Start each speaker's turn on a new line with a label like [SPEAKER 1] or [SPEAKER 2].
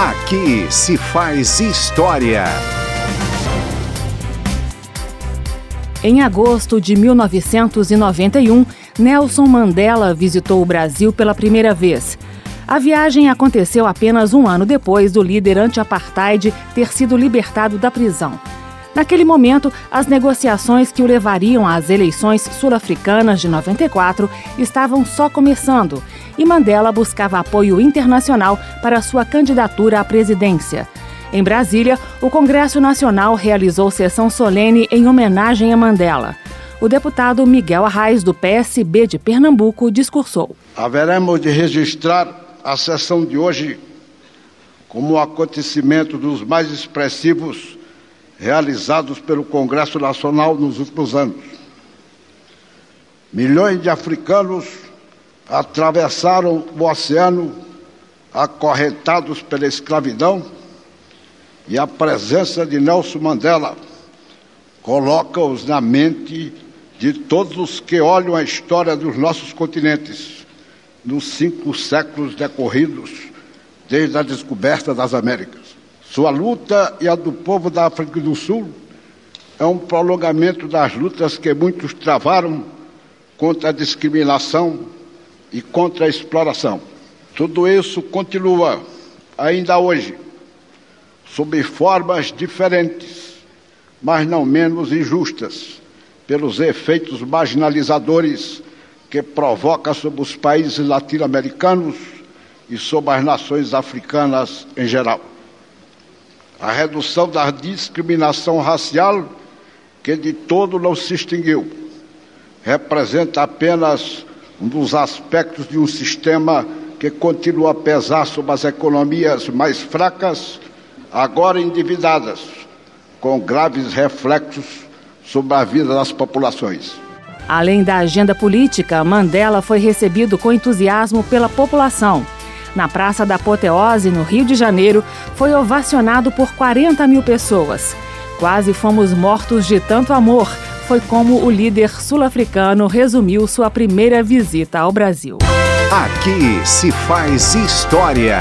[SPEAKER 1] Aqui se faz história.
[SPEAKER 2] Em agosto de 1991, Nelson Mandela visitou o Brasil pela primeira vez. A viagem aconteceu apenas um ano depois do líder anti-apartheid ter sido libertado da prisão. Naquele momento, as negociações que o levariam às eleições sul-africanas de 94 estavam só começando e Mandela buscava apoio internacional para sua candidatura à presidência. Em Brasília, o Congresso Nacional realizou sessão solene em homenagem a Mandela. O deputado Miguel Arraes, do PSB de Pernambuco, discursou.
[SPEAKER 3] Haveremos de registrar a sessão de hoje como um acontecimento dos mais expressivos realizados pelo Congresso Nacional nos últimos anos. Milhões de africanos atravessaram o oceano acorrentados pela escravidão e a presença de Nelson Mandela coloca-os na mente de todos os que olham a história dos nossos continentes nos cinco séculos decorridos desde a descoberta das Américas. Sua luta e a do povo da África do Sul é um prolongamento das lutas que muitos travaram contra a discriminação e contra a exploração. Tudo isso continua ainda hoje, sob formas diferentes, mas não menos injustas, pelos efeitos marginalizadores que provoca sobre os países latino-americanos e sobre as nações africanas em geral a redução da discriminação racial, que de todo não se extinguiu, representa apenas um dos aspectos de um sistema que continua a pesar sobre as economias mais fracas, agora endividadas, com graves reflexos sobre a vida das populações.
[SPEAKER 2] Além da agenda política, Mandela foi recebido com entusiasmo pela população na Praça da Apoteose, no Rio de Janeiro, foi ovacionado por 40 mil pessoas. Quase fomos mortos de tanto amor, foi como o líder sul-africano resumiu sua primeira visita ao Brasil.
[SPEAKER 1] Aqui se faz história.